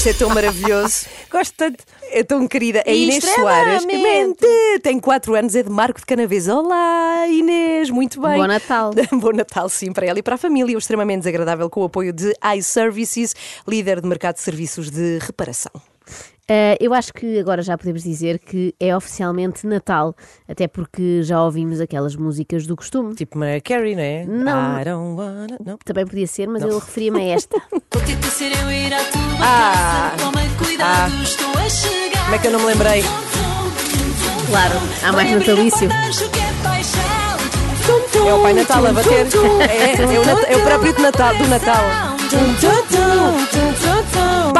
Isto é tão maravilhoso. Gosto tanto. É tão querida. É Inês Soares. Mente. Tem 4 anos, é de Marco de Canaves. Olá, Inês, muito bem. Bom Natal. Bom Natal, sim, para ela e para a família. O extremamente desagradável com o apoio de iServices, líder de mercado de serviços de reparação. Eh, eu acho que agora já podemos dizer que é oficialmente Natal, até porque já ouvimos aquelas músicas do costume. Tipo Mariah Carey, não é? Não. I don't wanna... Não. Também podia ser, mas eu referia-me a esta. Vou ter que ser eu ir à tua Ah. casa. Toma cuidado, Ah. estou a chegar. Como é que eu não me lembrei? Claro, há mais natalício. é. É o Pai Natal a bater. É, é, o, é o próprio de Natal, do Natal.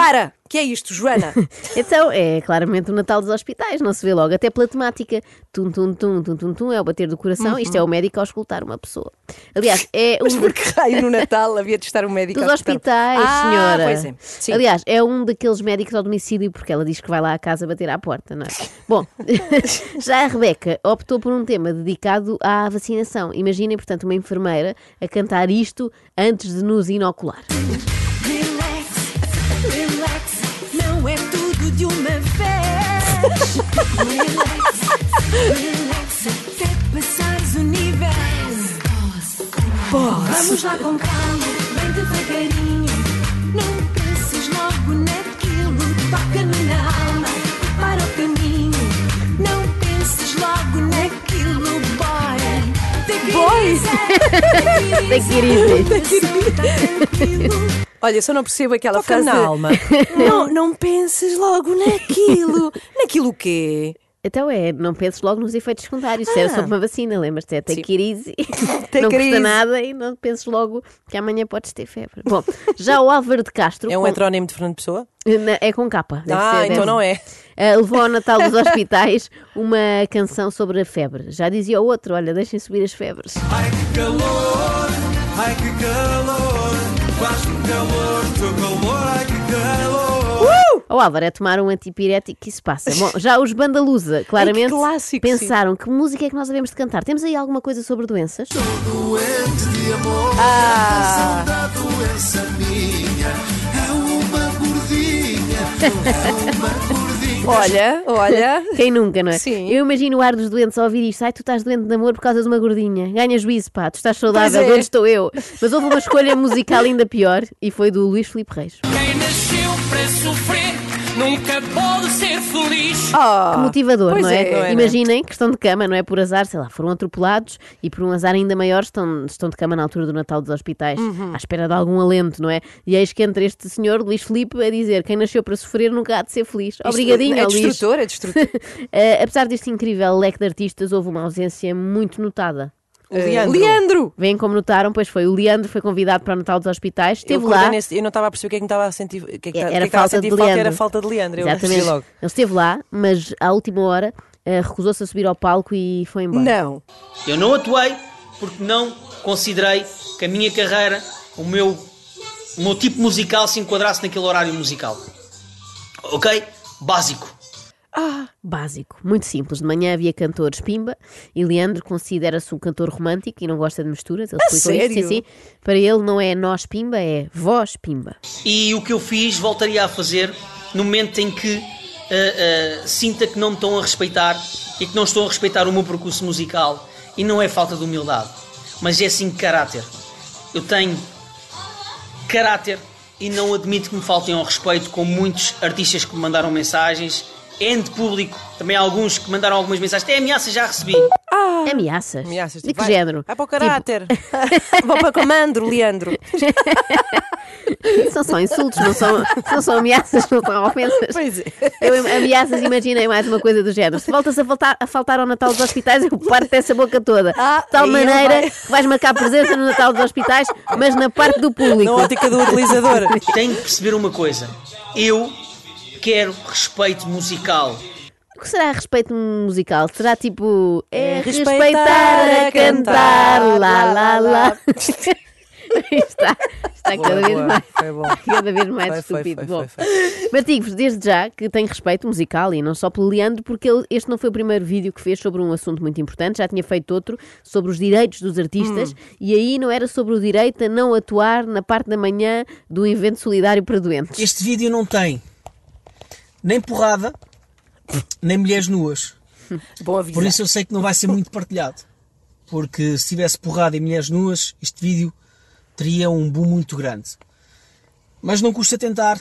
Para! Que é isto, Joana? Então, é claramente o Natal dos hospitais, não se vê logo, até pela temática. Tum, tum, tum, tum, tum, tum, é o bater do coração, isto é o médico ao escutar uma pessoa. Aliás, é Mas um por que raio no Natal havia de estar um médico dos hospitais, ah, senhora. Pois é. Sim. Aliás, é um daqueles médicos ao domicílio, porque ela diz que vai lá à casa bater à porta, não é? Bom, já a Rebeca optou por um tema dedicado à vacinação. Imaginem, portanto, uma enfermeira a cantar isto antes de nos inocular. Vez. Relax, relax, até passares o nível. Vamos lá com calma, bem devagarinho. Não penses logo naquilo, toca-me na alma, para o caminho. Não penses logo naquilo, boy. Take it Boy. easy, Take it easy. Olha, eu só não percebo aquela Toca frase. na de- alma. Não, não penses logo naquilo. naquilo o quê? Então é, não penses logo nos efeitos secundários. Isso era Ah. sobre uma vacina, lembras-te? É take it easy. Take não custa easy. nada e não penses logo que amanhã podes ter febre. Bom, já o Álvaro de Castro. É um com- heterónimo de Fernando Pessoa? É com capa. deve ah, ser, então deve- não é. Ah, levou ao Natal dos Hospitais uma canção sobre a febre. Já dizia o outro: olha, deixem subir as febres. Ai que calor, ai que calor, que. O Álvaro é tomar um antipirético que isso passa. Bom, já os Bandalusa, claramente, clássico, pensaram que música é que nós devemos de cantar. Temos aí alguma coisa sobre doenças? Doente de amor, Ah. da doença minha, é uma gordinha, é uma gordinha. Olha, olha. Quem nunca, não é? Sim. Eu imagino o ar dos doentes a ouvir isto. Ai, tu estás doente de amor por causa de uma gordinha. Ganha juízo, pá, tu estás saudável, Pois é. onde estou eu? Mas houve uma escolha musical ainda pior e foi do Luís Filipe Reis. Quem nasceu para sofrer nunca pode ser feliz. Oh, Que motivador, não é? é, não é, Imaginem que estão de cama, não é? Por azar, sei lá, foram atropelados e por um azar ainda maior estão, estão de cama na altura do Natal dos hospitais, Uhum. à espera de algum alento, não é? E eis que entra este senhor, Luís Filipe, a dizer: quem nasceu para sofrer nunca há de ser feliz. Obrigadinho, é ó, Luís. destrutor, é destrutor. Eh, apesar deste incrível leque de artistas, houve uma ausência muito notada. Leandro. Leandro! Vêm como notaram, pois foi o Leandro, foi convidado para o Natal dos Hospitais, Eu, esteve acordei lá. nesse- eu não estava a perceber o que é que me estava a sentir. O que é que, o que é que Era estava a falta de sentir falta era Leandro. falta de Leandro. Eu Exatamente. logo. Ele esteve lá, mas à última hora eh, recusou-se a subir ao palco e foi embora. Não. Eu não atuei porque não considerei que a minha carreira, o meu, o meu tipo musical se enquadrasse naquele horário musical. Ok? Básico. Básico, muito simples. De manhã havia cantores Pimba e Leandro considera-se um cantor romântico e não gosta de misturas. Ele explicou isto, sim, sério? sim. Para ele não é nós Pimba, é vós Pimba. E o que eu fiz, voltaria a fazer no momento em que ah, ah, sinta que não me estão a respeitar e que não estão a respeitar o meu percurso musical. E não é falta de humildade, mas é sim caráter. Eu tenho caráter e não admito que me faltem ao respeito com muitos artistas que me mandaram mensagens. Ente público, também há alguns que mandaram algumas mensagens. Até ameaças já recebi. Ameaças? Ameaças, De tipo, que vai- género? Vai para o caráter. Vou para comando, Leandro. São insultos, não são, não são ameaças, não são ofensas. Pois é. Eu am- ameaças, imaginei mais uma coisa do género. Se voltas a faltar, a faltar ao Natal dos hospitais, eu parto dessa boca toda. Ah, de tal aí ele maneira vai. que vais marcar presença no Natal dos hospitais, mas na parte do público. Na ótica do utilizador. Tenho que perceber uma coisa. Eu quero respeito musical. O que será respeito musical? Será tipo. É, É respeitar, respeitar a cantar, lá, lá, lá. está está Boa, cada vez boa. mais. Foi bom. Cada vez mais Foi, estúpido. foi, Bom, foi, foi. Mas digo-vos desde já que tem respeito musical e não só pelo Leandro, porque ele- este não foi o primeiro vídeo que fez sobre um assunto muito importante, já tinha feito outro sobre os direitos dos artistas e aí não era sobre o direito a não atuar na parte da manhã do evento solidário para doentes. Este vídeo não tem nem porrada, nem mulheres nuas. Bom aviso. Por isso eu sei que não vai ser muito partilhado. Porque se tivesse porrada e mulheres nuas, este vídeo teria um boom muito grande. Mas não custa tentar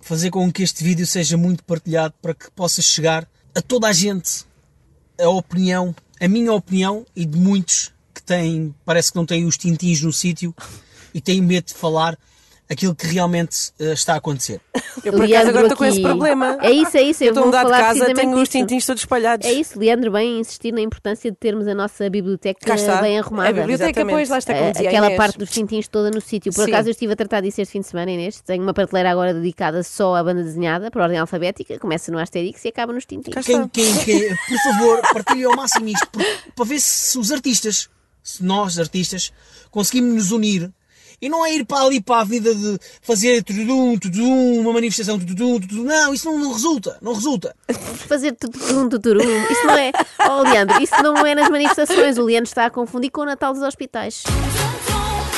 fazer com que este vídeo seja muito partilhado para que possa chegar a toda a gente a opinião, a minha opinião e de muitos que têm, parece que não têm os tintins no sítio e têm medo de falar aquilo que realmente eh, está a acontecer. Eu por acaso Leandro agora estou com esse problema. É isso, é isso. Eu Eu estou a mudar de casa, tenho os tintins todos espalhados. É isso, Leandro bem insistir na importância de termos a nossa biblioteca bem É arrumada. A biblioteca, Exatamente. pois, lá está como Eh, dizia aquela Inês. parte dos tintins toda no sítio. Por Sim. acaso eu estive a tratar disso este fim de semana, Inês. Tenho uma prateleira agora dedicada só à banda desenhada, por ordem alfabética. Começa no Asterix e acaba nos tintins. Quem, quem, quem- por favor, partilhem ao máximo isto, por- para ver se os artistas, se nós artistas, conseguimos nos unir. E não é ir para ali para a avenida de fazer tudum, tudum, uma manifestação, tudum, tudum. Não, isso não, não resulta, não resulta. Fazer tuturum, tuturum. Isso não é. Oh, Leandro, isso não é nas manifestações. O Leandro está a confundir com o Natal dos hospitais.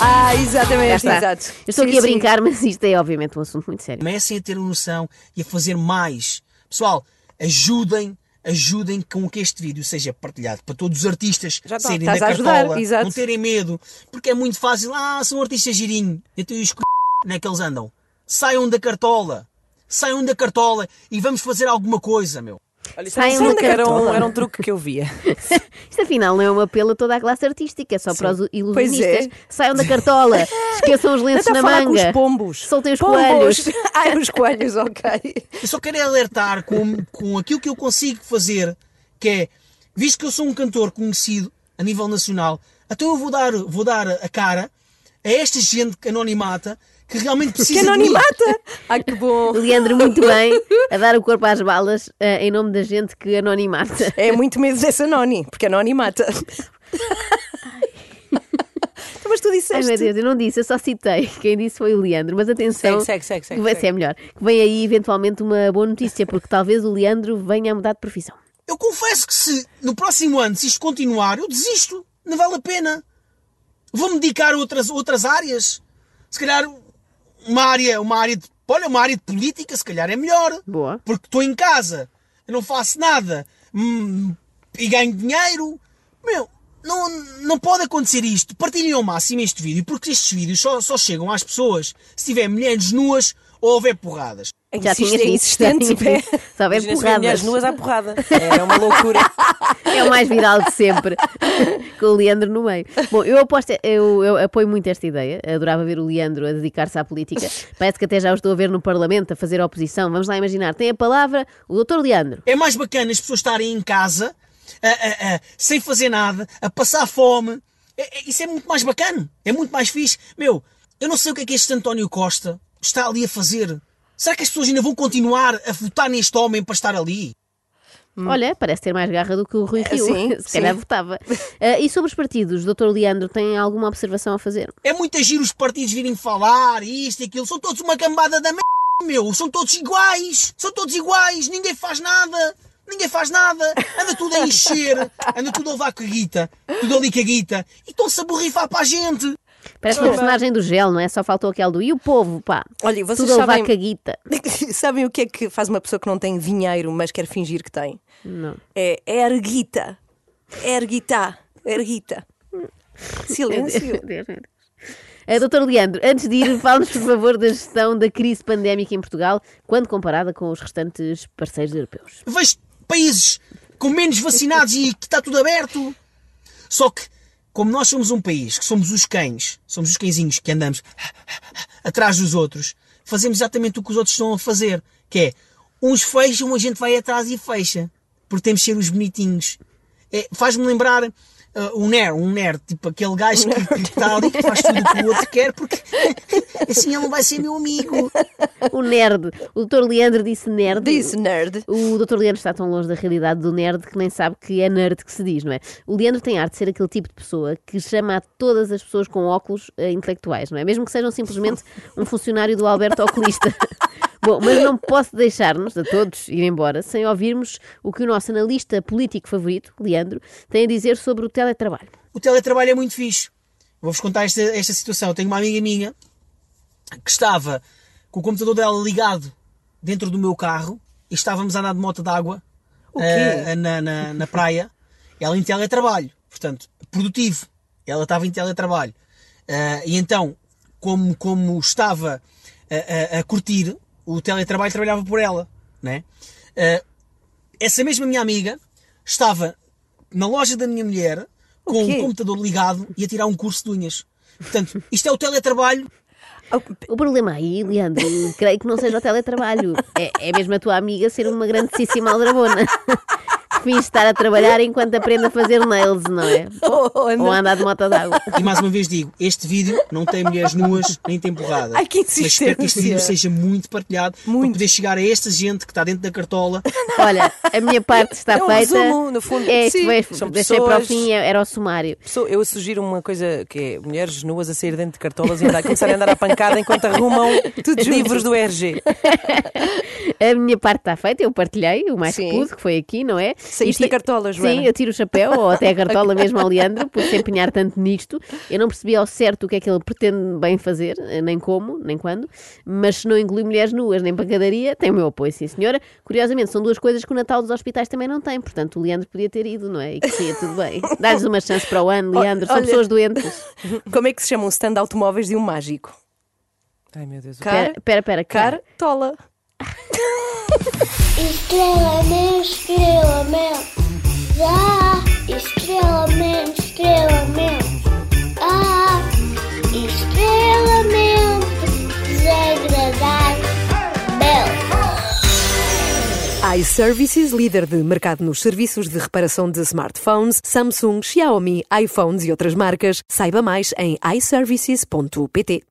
Ah, exatamente, está. exato. Eu estou Sim, aqui a sim. brincar, mas isto é obviamente um assunto muito sério. Comecem a ter noção e a fazer mais. Pessoal, ajudem, ajudem com que este vídeo seja partilhado para todos os artistas Já está, saírem da ajudar, cartola, exato. não terem medo, porque é muito fácil. Ah, são artistas girinho, então os c... onde é que eles andam? Saiam da cartola, saiam da cartola e vamos fazer alguma coisa, meu. Olha, isso Saiam era, da era, um, cartola. era um truque que eu via. Isto afinal não é um apelo a toda a classe artística, é só para os ilusionistas. Pois é. Saiam da cartola, esqueçam os lenços a na falar com manga. os pombos. Soltem os Pombos. coelhos. Ai, os coelhos, ok. Eu só quero é alertar com, com aquilo que eu consigo fazer, que é, visto que eu sou um cantor conhecido a nível nacional, então eu vou dar, vou dar a cara a esta gente que anonimata que realmente precisa Que anonimata! Ai, que bom. Leandro, muito bem, a dar o corpo às balas eh, em nome da gente que anonimata. É muito medo dessa Noni, porque a Noni mata. Então, Mas tu Ai disseste. meu Deus, eu não disse, eu só citei. Quem disse foi o Leandro. Mas atenção, Segue, segue, segue, segue, que vai ser melhor. Que vem aí eventualmente uma boa notícia, porque talvez o Leandro venha a mudar de profissão. Eu confesso que se no próximo ano, se isto continuar, eu desisto. Não vale a pena. Vou-me dedicar a outras, outras áreas. Se calhar uma área, uma área de. Olha, uma área de política, se calhar é melhor. Boa. Porque estou em casa, eu não faço nada hum, e ganho dinheiro. Meu, não, não pode acontecer isto. Partilhem ao máximo este vídeo, porque estes vídeos só, só chegam às pessoas se tiver mulheres nuas ou houver porradas. Já Insiste- tinhas é já insistente. tinhas dito. Só se vê mulheres porradas. nuas à porrada. É uma loucura. É o mais viral de sempre, com o Leandro no meio. Bom, eu aposto, eu, eu apoio muito esta ideia. Adorava ver o Leandro a dedicar-se à política. Parece que até já o estou a ver no Parlamento a fazer oposição. Vamos lá imaginar. Tem a palavra o doutor Leandro. É mais bacana as pessoas estarem em casa, a- a- a- sem fazer nada, a passar fome. É- é- isso é muito mais bacana. É muito mais fixe. Meu, eu não sei o que é que este António Costa está ali a fazer. Será que as pessoas ainda vão continuar a votar neste homem para estar ali? Olha, parece ter mais garra do que o Rui Rio. Sim, Se calhar sim. votava. Ah, e sobre os partidos, doutor Leandro, tem alguma observação a fazer? É muito giro os partidos virem falar, isto e aquilo. São todos uma cambada da merda, meu. São todos iguais. São todos iguais. Ninguém faz nada. Ninguém faz nada. Anda tudo a encher. Anda tudo a levar com a guita. Tudo ali com a guita. E estão-se a borrifar para a gente. Parece uma personagem do gel, não é? Só faltou aquele do. E o povo, pá? Olha, vocês Tudo a levar sabem- caguita. Sabem o que é que faz uma pessoa que não tem dinheiro, mas quer fingir que tem? Não. É erguita. Erguita. Erguita. Silêncio. Deus, meu Deus. Ah, doutor Leandro, antes de ir, fale-nos, por favor, da gestão da crise pandémica em Portugal, quando comparada com os restantes parceiros europeus. Vejo países com menos vacinados e que está tudo aberto. Só que como nós somos um país que somos os cães, somos os cãezinhos que andamos atrás dos outros, fazemos exatamente o que os outros estão a fazer, que é uns fecham, a gente vai atrás e fecha, porque temos de ser os bonitinhos. É, Faz-me lembrar uh, um nerd, um nerd, tipo aquele gajo que, que está ali, que faz tudo o que o outro quer, porque assim ele não vai ser meu amigo. O nerd. O Dr. Leandro disse nerd. Disse nerd. O Dr. Leandro está tão longe da realidade do nerd que nem sabe que é nerd que se diz, não é? O Leandro tem arte de ser aquele tipo de pessoa que chama a todas as pessoas com óculos eh, intelectuais, não é? Mesmo que sejam simplesmente um funcionário do Alberto Oculista. Bom, mas não posso deixar-nos, a todos, ir embora sem ouvirmos o que o nosso analista político favorito, Leandro, tem a dizer sobre o teletrabalho. O teletrabalho é muito fixe. Vou-vos contar esta, esta situação. Eu tenho uma amiga minha que estava com o computador dela ligado dentro do meu carro e estávamos a andar de moto d'água eh, na, na, na praia. Ela em teletrabalho, portanto, produtivo. Ela estava em teletrabalho. Eh, e então, como, como estava a, a- a curtir, o teletrabalho trabalhava por ela. Né? Eh, essa mesma minha amiga estava na loja da minha mulher com o computador ligado e a tirar um curso de unhas. Portanto, isto é o teletrabalho. O problema aí, Leandro, creio que não seja o teletrabalho. É, é mesmo a tua amiga ser uma grandíssima aldrabona. Finge estar a trabalhar enquanto aprende a fazer nails, não é? Oh, anda- Ou a andar de moto d'água. E mais uma vez digo, este vídeo não tem mulheres nuas nem tem porrada. Ai, que Mas espero que este vídeo seja muito partilhado Muito. para poder chegar a esta gente que está dentro da cartola. Olha, a minha parte está É um feita. resumo, no fundo. É, Sim, foi- são deixei para o pessoas- fim, era o sumário. Pessoa- Eu sugiro uma coisa que é mulheres nuas a sair dentro de cartolas e andar, começarem a andar à pancada enquanto arrumam livros do RG. A minha parte está feita, eu partilhei o mais Sim. que pude, que foi aqui, não é? Saíste da cartola, Joana. Sim, eu tiro o chapéu, ou até a cartola mesmo ao Leandro, por se empenhar tanto nisto. Eu não percebi ao certo o que é que ele pretende bem fazer, nem como, nem quando, mas se não inclui mulheres nuas nem pancadaria, tem o meu apoio, sim senhora. Curiosamente, são duas coisas que o Natal dos hospitais também não tem, portanto o Leandro podia ter ido, não é? E que seria tudo bem. Dá-lhes uma chance para o ano, Leandro, são olha- pessoas doentes. Como é que se chama um stand de automóveis de um mágico? Ai meu Deus. Car- Espera, espera, espera. cara. Cartola. Estrela meu, estrela meu. iServices, líder de mercado nos serviços de reparação de smartphones, Samsung, Xiaomi, iPhones e outras marcas. Saiba mais em iServices.pt.